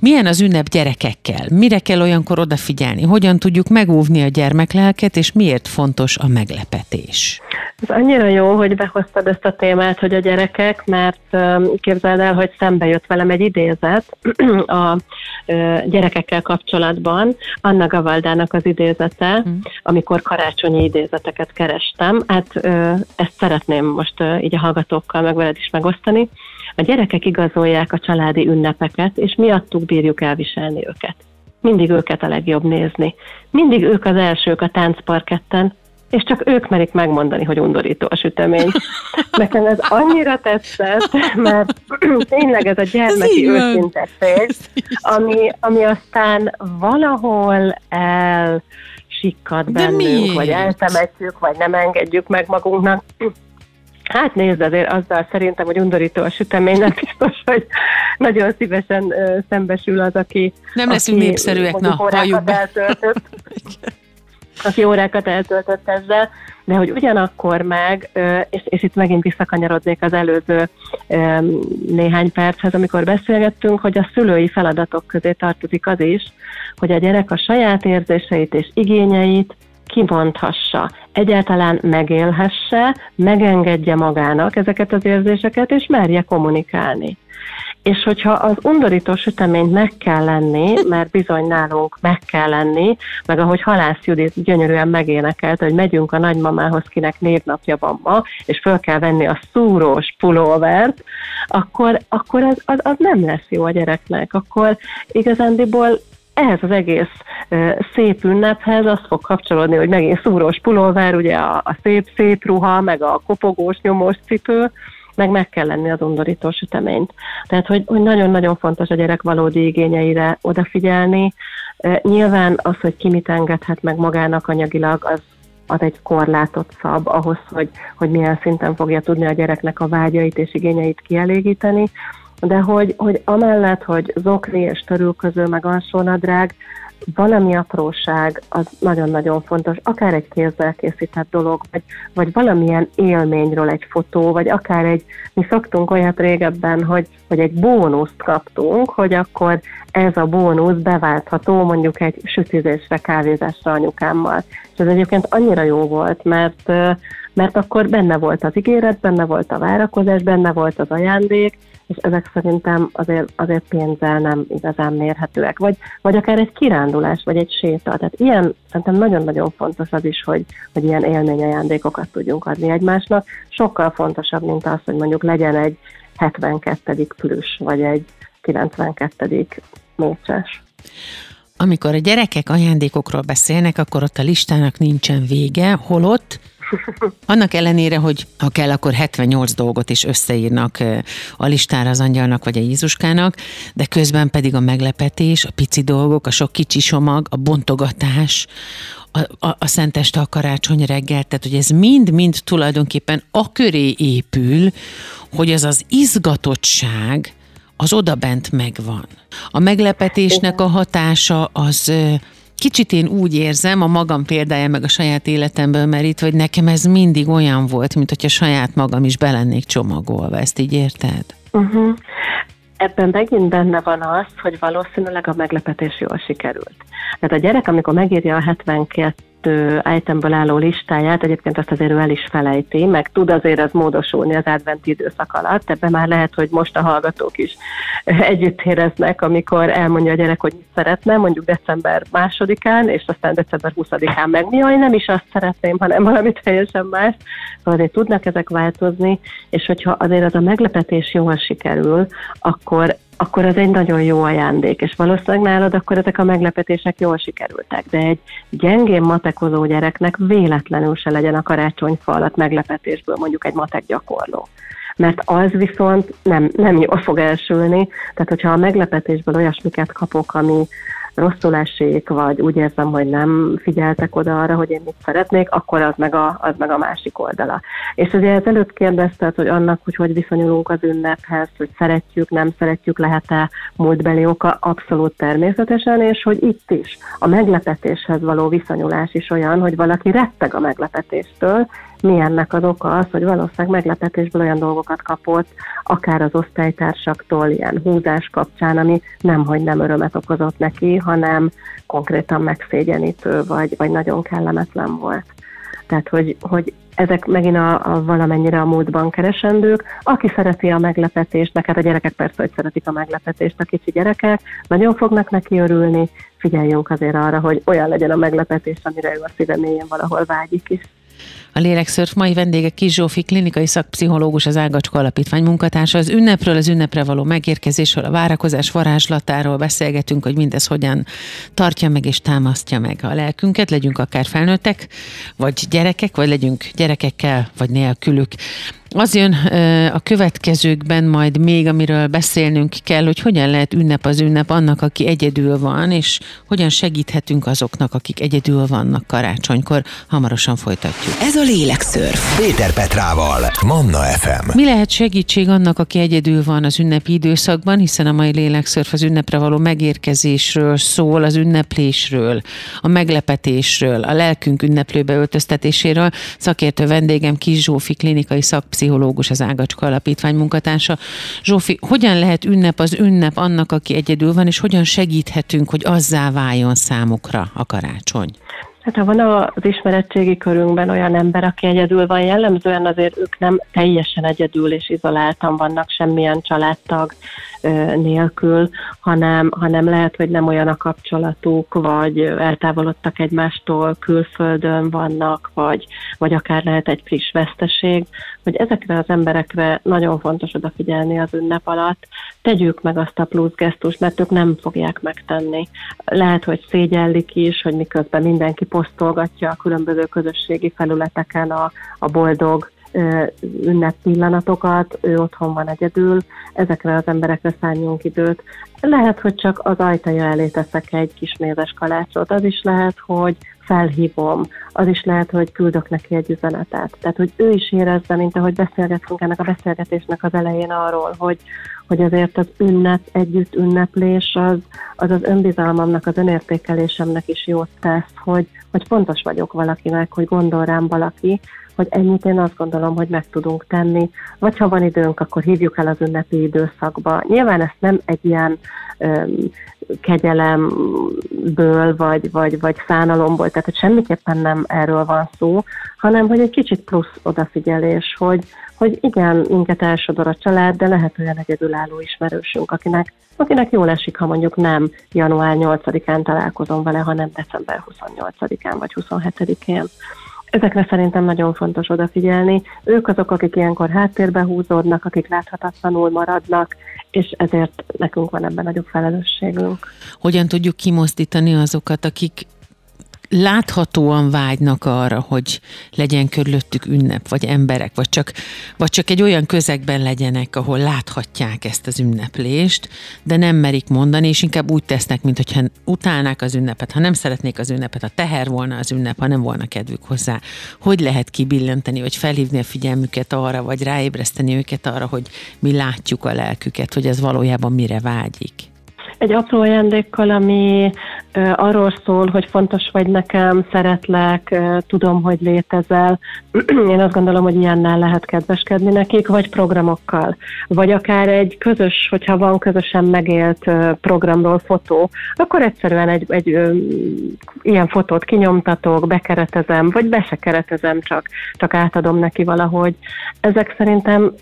Milyen az ünnep gyerekekkel? Mire kell olyankor odafigyelni? Hogyan tudjuk megóvni a gyermeklelket, és miért fontos a meglepetés? Ez annyira jó, hogy behoztad ezt a témát, hogy a gyerekek, mert képzeld el, hogy szembe jött velem egy idézet [clears throat] a gyerekekkel kapcsolatban, Anna Gavaldának az idézete, hmm. amikor karácsonyi idézeteket kerestem. Hát ezt szeretném most így a hallgatókkal meg veled is megosztani. A gyerekek igazolják a családi ünnepeket, és miattuk bírjuk elviselni őket. Mindig őket a legjobb nézni. Mindig ők az elsők a táncparketten, és csak ők merik megmondani, hogy undorító a sütemény. Nekem ez annyira tetszett, mert [clears throat] tényleg ez a gyermeki őszintesség, ami, ami aztán valahol el sikkad bennünk, vagy eltemetjük, vagy nem engedjük meg magunknak. Hát nézd, azért azzal szerintem, hogy undorító a sütemény, nem biztos, hogy nagyon szívesen szembesül az, aki... Nem leszünk aki, népszerűek, na, halljuk be. Eltöltött. [laughs] aki órákat eltöltött ezzel, de hogy ugyanakkor meg, és, és itt megint visszakanyarodnék az előző néhány perchez, amikor beszélgettünk, hogy a szülői feladatok közé tartozik az is, hogy a gyerek a saját érzéseit és igényeit kimondhassa, egyáltalán megélhesse, megengedje magának ezeket az érzéseket, és merje kommunikálni. És hogyha az undorító süteményt meg kell lenni, mert bizony nálunk meg kell lenni, meg ahogy Halász Judit gyönyörűen megénekelt, hogy megyünk a nagymamához, kinek névnapja van ma, és föl kell venni a szúrós pulóvert, akkor, akkor az, az, az nem lesz jó a gyereknek. Akkor igazándiból ehhez az egész szép ünnephez az fog kapcsolódni, hogy megint szúrós pulóver, ugye a, a szép, szép ruha, meg a kopogós, nyomós cipő, meg meg kell lenni az undorító süteményt. Tehát, hogy, hogy nagyon-nagyon fontos a gyerek valódi igényeire odafigyelni. Nyilván az, hogy ki mit engedhet meg magának anyagilag, az, az egy korlátot szab ahhoz, hogy, hogy milyen szinten fogja tudni a gyereknek a vágyait és igényeit kielégíteni, de hogy, hogy amellett, hogy zokni és törülköző meg alsónadrág, valami apróság az nagyon-nagyon fontos, akár egy kézzel készített dolog, vagy, vagy valamilyen élményről egy fotó, vagy akár egy, mi szoktunk olyat régebben, hogy, hogy egy bónuszt kaptunk, hogy akkor ez a bónusz beváltható mondjuk egy sütizésre, kávézásra anyukámmal. És ez egyébként annyira jó volt, mert mert akkor benne volt az ígéret, benne volt a várakozás, benne volt az ajándék, és ezek szerintem azért, azért pénzzel nem igazán mérhetőek. Vagy, vagy akár egy kirándulás, vagy egy séta. Tehát ilyen szerintem nagyon-nagyon fontos az is, hogy, hogy ilyen élményajándékokat tudjunk adni egymásnak. Sokkal fontosabb, mint az, hogy mondjuk legyen egy 72. plüss, vagy egy 92. mécses. Amikor a gyerekek ajándékokról beszélnek, akkor ott a listának nincsen vége, holott annak ellenére, hogy ha kell, akkor 78 dolgot is összeírnak a listára az angyalnak vagy a Jézuskának, de közben pedig a meglepetés, a pici dolgok, a sok kicsi somag, a bontogatás, a, a, a szenteste a karácsony reggel, tehát hogy ez mind-mind tulajdonképpen a köré épül, hogy az az izgatottság, az odabent megvan. A meglepetésnek a hatása az Kicsit én úgy érzem, a magam példája meg a saját életemből merít, hogy nekem ez mindig olyan volt, mint hogyha saját magam is belennék csomagolva. Ezt így érted? Uh-huh. Ebben megint benne van az, hogy valószínűleg a meglepetés jól sikerült. Tehát a gyerek, amikor megírja a 72 itemből álló listáját, egyébként azt azért ő el is felejti, meg tud azért az módosulni az adventi időszak alatt, ebben már lehet, hogy most a hallgatók is [laughs] együtt éreznek, amikor elmondja a gyerek, hogy mit szeretne, mondjuk december másodikán, és aztán december 20-án meg mi, hogy nem is azt szeretném, hanem valami teljesen más. Azért tudnak ezek változni, és hogyha azért az a meglepetés jól sikerül, akkor akkor az egy nagyon jó ajándék, és valószínűleg nálad akkor ezek a meglepetések jól sikerültek, de egy gyengén matekozó gyereknek véletlenül se legyen a karácsonyfa alatt meglepetésből mondjuk egy matek gyakorló mert az viszont nem, nem jól fog elsülni, tehát hogyha a meglepetésből olyasmiket kapok, ami, rosszul esik, vagy úgy érzem, hogy nem figyeltek oda arra, hogy én mit szeretnék, akkor az meg a, az meg a másik oldala. És ugye ez előtt kérdezted, hogy annak, hogy hogy viszonyulunk az ünnephez, hogy szeretjük, nem szeretjük, lehet-e múltbeli oka, abszolút természetesen, és hogy itt is a meglepetéshez való viszonyulás is olyan, hogy valaki retteg a meglepetéstől, mi ennek az oka az, hogy valószínűleg meglepetésből olyan dolgokat kapott, akár az osztálytársaktól, ilyen húzás kapcsán, ami nem, hogy nem örömet okozott neki, hanem konkrétan megszégyenítő, vagy, vagy nagyon kellemetlen volt. Tehát, hogy, hogy ezek megint a, a valamennyire a múltban keresendők. Aki szereti a meglepetést, meg hát a gyerekek persze, hogy szeretik a meglepetést, a kicsi gyerekek, nagyon fognak neki örülni, figyeljünk azért arra, hogy olyan legyen a meglepetés, amire ő a szíve mélyén valahol vágyik is. A Lélekszörf mai vendége Kis Zsófi, klinikai szakpszichológus, az Ágacska Alapítvány munkatársa. Az ünnepről, az ünnepre való megérkezésről, a várakozás varázslatáról beszélgetünk, hogy mindez hogyan tartja meg és támasztja meg a lelkünket, legyünk akár felnőttek, vagy gyerekek, vagy legyünk gyerekekkel, vagy nélkülük. Az jön a következőkben majd még, amiről beszélnünk kell, hogy hogyan lehet ünnep az ünnep annak, aki egyedül van, és hogyan segíthetünk azoknak, akik egyedül vannak karácsonykor. Hamarosan folytatjuk. Ez a Lélekszörf. Péter Petrával, Manna FM. Mi lehet segítség annak, aki egyedül van az ünnepi időszakban, hiszen a mai Lélekszörf az ünnepre való megérkezésről szól, az ünneplésről, a meglepetésről, a lelkünk ünneplőbe öltöztetéséről. Szakértő vendégem Kis Zsófi, klinikai szakpszichológus, pszichológus, az Ágacska Alapítvány munkatársa. Zsófi, hogyan lehet ünnep az ünnep annak, aki egyedül van, és hogyan segíthetünk, hogy azzá váljon számukra a karácsony? Hát ha van az ismeretségi körünkben olyan ember, aki egyedül van, jellemzően azért ők nem teljesen egyedül és izoláltan vannak semmilyen családtag nélkül, hanem, hanem lehet, hogy nem olyan a kapcsolatuk, vagy eltávolodtak egymástól, külföldön vannak, vagy, vagy akár lehet egy friss veszteség, hogy ezekre az emberekre nagyon fontos odafigyelni az ünnep alatt, tegyük meg azt a plusz gesztust, mert ők nem fogják megtenni. Lehet, hogy szégyellik is, hogy miközben mindenki posztolgatja a különböző közösségi felületeken a, a boldog ünnep pillanatokat, ő otthon van egyedül, ezekre az emberekre szálljunk időt. Lehet, hogy csak az ajtaja elé teszek egy kis mézes kalácsot, az is lehet, hogy felhívom, az is lehet, hogy küldök neki egy üzenetet. Tehát, hogy ő is érezze, mint ahogy beszélgettünk ennek a beszélgetésnek az elején arról, hogy, hogy azért az ünnep, együtt ünneplés az az, az önbizalmamnak, az önértékelésemnek is jót tesz, hogy, hogy fontos vagyok valakinek, hogy gondol rám valaki, hogy ennyit én azt gondolom, hogy meg tudunk tenni, vagy ha van időnk, akkor hívjuk el az ünnepi időszakba. Nyilván ezt nem egy ilyen öm, kegyelemből, vagy, vagy, vagy szánalomból, tehát hogy semmiképpen nem erről van szó, hanem hogy egy kicsit plusz odafigyelés, hogy, hogy igen, minket elsodor a család, de lehet olyan egyedülálló ismerősünk, akinek, akinek jól esik, ha mondjuk nem január 8-án találkozom vele, hanem december 28-án vagy 27-én. Ezekre szerintem nagyon fontos odafigyelni. Ők azok, akik ilyenkor háttérbe húzódnak, akik láthatatlanul maradnak, és ezért nekünk van ebben nagyobb felelősségünk. Hogyan tudjuk kimozdítani azokat, akik láthatóan vágynak arra, hogy legyen körülöttük ünnep, vagy emberek, vagy csak, vagy csak egy olyan közegben legyenek, ahol láthatják ezt az ünneplést, de nem merik mondani, és inkább úgy tesznek, mint hogyha utálnák az ünnepet, ha nem szeretnék az ünnepet, a teher volna az ünnep, ha nem volna kedvük hozzá. Hogy lehet kibillenteni, vagy felhívni a figyelmüket arra, vagy ráébreszteni őket arra, hogy mi látjuk a lelküket, hogy ez valójában mire vágyik? Egy apró ajándékkal, ami arról szól, hogy fontos vagy nekem, szeretlek, tudom, hogy létezel. [clears throat] Én azt gondolom, hogy ilyennel lehet kedveskedni nekik, vagy programokkal. Vagy akár egy közös, hogyha van közösen megélt programról fotó, akkor egyszerűen egy, egy ilyen fotót kinyomtatok, bekeretezem, vagy be se keretezem, csak, csak átadom neki valahogy. Ezek szerintem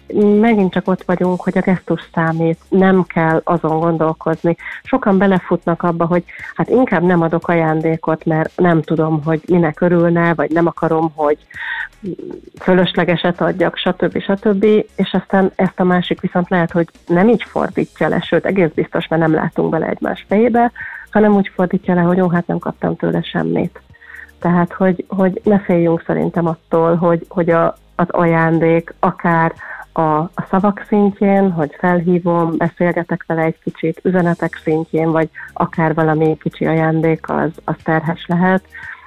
megint csak ott vagyunk, hogy a gesztus számít, nem kell azon gondolkozni. Sokan belefutnak abba, hogy hát inkább nem adok ajándékot, mert nem tudom, hogy minek örülne, vagy nem akarom, hogy fölöslegeset adjak, stb. stb. És aztán ezt a másik viszont lehet, hogy nem így fordítja le, sőt, egész biztos, mert nem látunk bele egymás fejébe, hanem úgy fordítja le, hogy jó, hát nem kaptam tőle semmit. Tehát, hogy, hogy ne féljünk szerintem attól, hogy, hogy a, az ajándék akár a, a szavak szintjén, hogy felhívom, beszélgetek vele egy kicsit, üzenetek szintjén, vagy akár valami kicsi ajándék, az, az terhes lehet.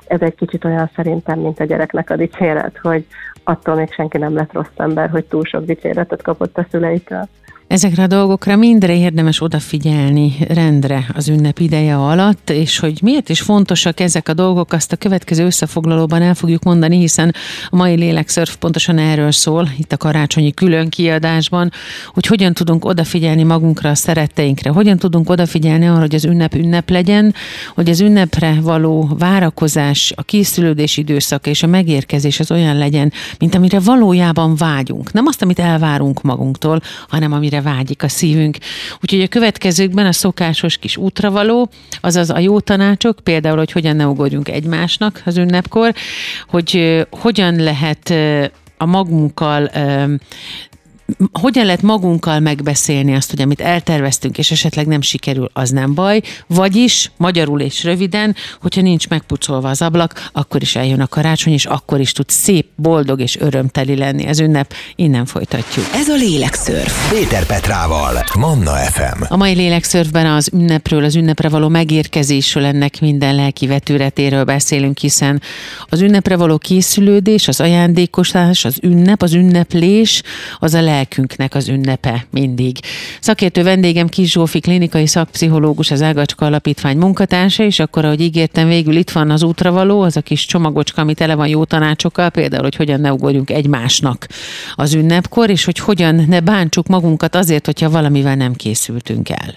Ez egy kicsit olyan szerintem, mint a gyereknek a dicséret, hogy attól még senki nem lett rossz ember, hogy túl sok dicséretet kapott a szüleitől. Ezekre a dolgokra mindre érdemes odafigyelni rendre az ünnep ideje alatt, és hogy miért is fontosak ezek a dolgok, azt a következő összefoglalóban el fogjuk mondani, hiszen a mai lélekszörf pontosan erről szól, itt a karácsonyi külön kiadásban, hogy hogyan tudunk odafigyelni magunkra, a szeretteinkre, hogyan tudunk odafigyelni arra, hogy az ünnep ünnep legyen, hogy az ünnepre való várakozás, a készülődés időszaka és a megérkezés az olyan legyen, mint amire valójában vágyunk. Nem azt, amit elvárunk magunktól, hanem amire vágyik a szívünk. Úgyhogy a következőkben a szokásos kis útravaló, azaz a jó tanácsok, például, hogy hogyan ne ugorjunk egymásnak az ünnepkor, hogy hogyan lehet a magunkkal hogyan lehet magunkkal megbeszélni azt, hogy amit elterveztünk, és esetleg nem sikerül, az nem baj, vagyis magyarul és röviden, hogyha nincs megpucolva az ablak, akkor is eljön a karácsony, és akkor is tud szép, boldog és örömteli lenni az ünnep. Innen folytatjuk. Ez a Lélekszörf. Péter Petrával, Manna FM. A mai Lélekszörfben az ünnepről, az ünnepre való megérkezésről, ennek minden lelki vetületéről beszélünk, hiszen az ünnepre való készülődés, az ajándékosás, az ünnep, az ünneplés, az a lelkünknek az ünnepe mindig. Szakértő vendégem Kis Zsófi, klinikai szakpszichológus, az Ágacska Alapítvány munkatársa, és akkor, ahogy ígértem, végül itt van az útravaló, az a kis csomagocska, ami tele van jó tanácsokkal, például, hogy hogyan ne ugorjunk egymásnak az ünnepkor, és hogy hogyan ne bántsuk magunkat azért, hogyha valamivel nem készültünk el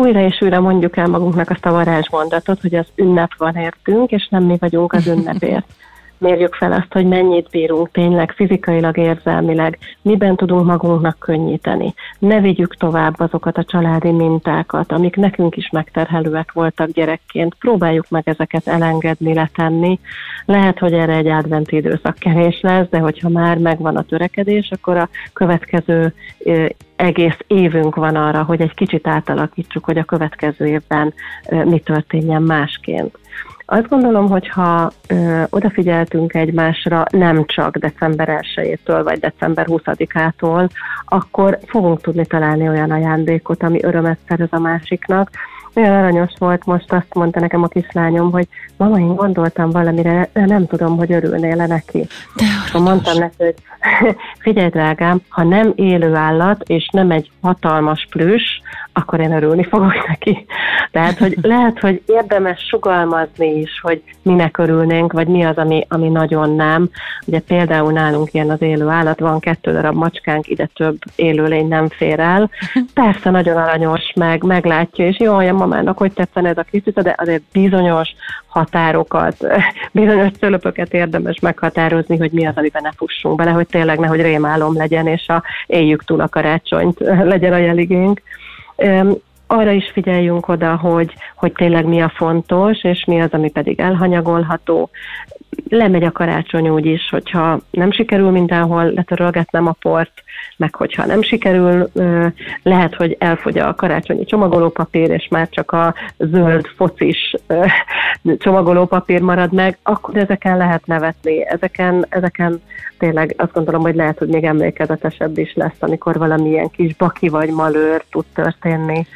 újra és újra mondjuk el magunknak azt a varázsmondatot, hogy az ünnep van értünk, és nem mi vagyunk az ünnepért [laughs] mérjük fel azt, hogy mennyit bírunk tényleg fizikailag, érzelmileg, miben tudunk magunknak könnyíteni. Ne vigyük tovább azokat a családi mintákat, amik nekünk is megterhelőek voltak gyerekként. Próbáljuk meg ezeket elengedni, letenni. Lehet, hogy erre egy adventi időszakkenés lesz, de hogyha már megvan a törekedés, akkor a következő egész évünk van arra, hogy egy kicsit átalakítsuk, hogy a következő évben mi történjen másként. Azt gondolom, hogy ha ö, odafigyeltünk egymásra nem csak december 1-től vagy december 20-ától, akkor fogunk tudni találni olyan ajándékot, ami örömet szerez a másiknak, Olyan aranyos volt, most azt mondta nekem a kislányom, hogy mama, én gondoltam valamire, de nem tudom, hogy örülnél-e neki. De aranyos. Mondtam neki, hogy [laughs] figyelj drágám, ha nem élő állat, és nem egy hatalmas plüss, akkor én örülni fogok [laughs] neki. Tehát, hogy lehet, hogy érdemes sugalmazni is, hogy minek örülnénk, vagy mi az, ami, ami nagyon nem. Ugye például nálunk ilyen az élő állat, van kettő darab macskánk, ide több élőlény nem fér el. [laughs] Persze nagyon aranyos, meg meglátja, és jó, a mamának hogy tetszen ez a kis de azért bizonyos határokat, [laughs] bizonyos szölöpöket érdemes meghatározni, hogy mi az, amiben ne fussunk bele, hogy tényleg nehogy rémálom legyen, és a éljük túl a karácsonyt [laughs] legyen a jeligénk arra is figyeljünk oda, hogy, hogy tényleg mi a fontos, és mi az, ami pedig elhanyagolható. Lemegy a karácsony úgy is, hogyha nem sikerül mindenhol letörölgetnem a port, meg hogyha nem sikerül, lehet, hogy elfogy a karácsonyi csomagolópapír, és már csak a zöld focis csomagolópapír marad meg, akkor ezeken lehet nevetni. Ezeken, ezeken tényleg azt gondolom, hogy lehet, hogy még emlékezetesebb is lesz, amikor valamilyen kis baki vagy malőr tud történni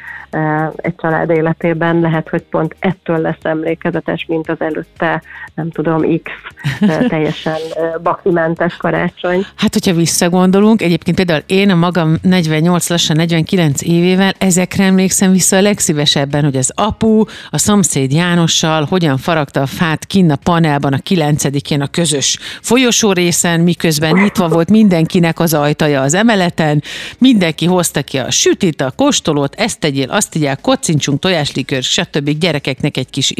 egy család életében, lehet, hogy pont ettől lesz emlékezetes, mint az előtte, nem tudom, X [laughs] teljesen bakimentes karácsony. Hát, hogyha visszagondolunk, egyébként például én a magam 48, lassan 49 évével ezekre emlékszem vissza a legszívesebben, hogy az apu a szomszéd Jánossal hogyan faragta a fát kinn a panelban a 9-én a közös folyosó részen, miközben nyitva volt mindenkinek az ajtaja az emeleten, mindenki hozta ki a sütit, a kóstolót, ezt tegyél, azt tegyél, kocincsunk, tojáslikör, stb. gyerekeknek egy kis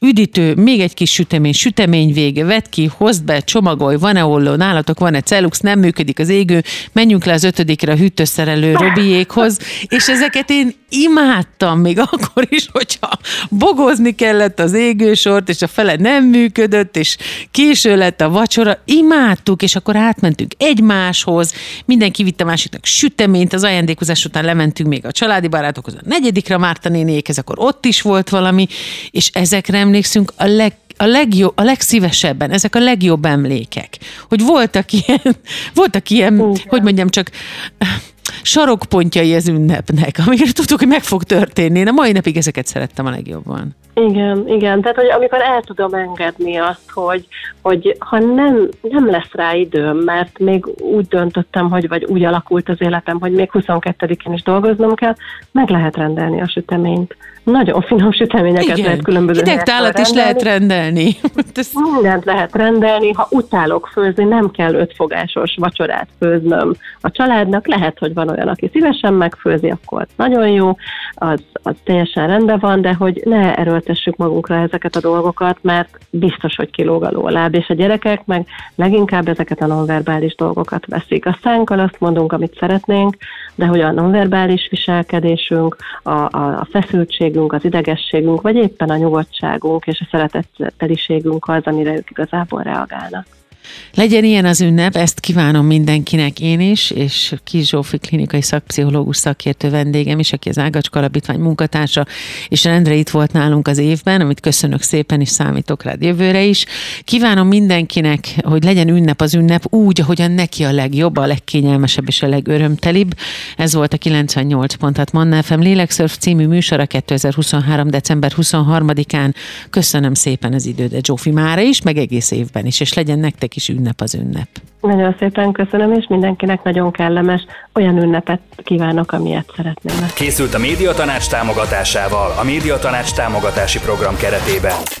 üdítő, még egy kis sütemény, sütemény vége, vedd ki, hozd be, csomagolj, van-e olló, nálatok van-e cellux, nem működik az égő, menjünk le az ötödikre a hűtőszerelő Robiékhoz, és ezeket én imádtam még akkor is, hogyha bogozni kellett az égősort, és a fele nem működött, és késő lett a vacsora, imádtuk, és akkor átmentünk egymáshoz, mindenki vitte másiknak süteményt, az ajándékozás után lementünk még a családi barátokhoz, a negyedikre Márta nénékhez, akkor ott is volt valami, és ezekre emlékszünk a leg a, legjobb, a legszívesebben, ezek a legjobb emlékek. Hogy voltak ilyen, [laughs] voltak ilyen, Igen. hogy mondjam csak, sarokpontjai az ünnepnek, amikre tudtuk, hogy meg fog történni. Én a mai napig ezeket szerettem a legjobban. Igen, igen. Tehát, hogy amikor el tudom engedni azt, hogy, hogy ha nem, nem lesz rá időm, mert még úgy döntöttem, hogy vagy úgy alakult az életem, hogy még 22-én is dolgoznom kell, meg lehet rendelni a süteményt. Nagyon finom süteményeket Igen. lehet különböző tálat is lehet rendelni. [laughs] Mindent lehet rendelni. Ha utálok főzni, nem kell ötfogásos vacsorát főznöm a családnak. Lehet, hogy van olyan, aki szívesen megfőzi, akkor nagyon jó, az, az teljesen rendben van, de hogy ne erőltessük magunkra ezeket a dolgokat, mert biztos, hogy kilóg a lóláb, és a gyerekek meg leginkább ezeket a nonverbális dolgokat veszik. A szánkkal azt mondunk, amit szeretnénk, de hogy a nonverbális viselkedésünk, a, a, a feszültségünk, az idegességünk, vagy éppen a nyugodtságunk és a szeretetteliségünk az, amire ők igazából reagálnak. Legyen ilyen az ünnep, ezt kívánom mindenkinek én is, és Kis Zsófi klinikai szakpszichológus szakértő vendégem is, aki az Ágacska Alapítvány munkatársa, és rendre itt volt nálunk az évben, amit köszönök szépen, és számítok rád jövőre is. Kívánom mindenkinek, hogy legyen ünnep az ünnep úgy, ahogyan neki a legjobb, a legkényelmesebb és a legörömtelibb. Ez volt a 98 pontat Manna FM Lélekszörf című műsora 2023. december 23-án. Köszönöm szépen az idődet, Zsófi mára is, meg egész évben is, és legyen nektek is ünnep az ünnep. Nagyon szépen köszönöm, és mindenkinek nagyon kellemes olyan ünnepet kívánok, amilyet szeretnének. Készült a Médiatanács támogatásával, a Médiatanács támogatási program keretében.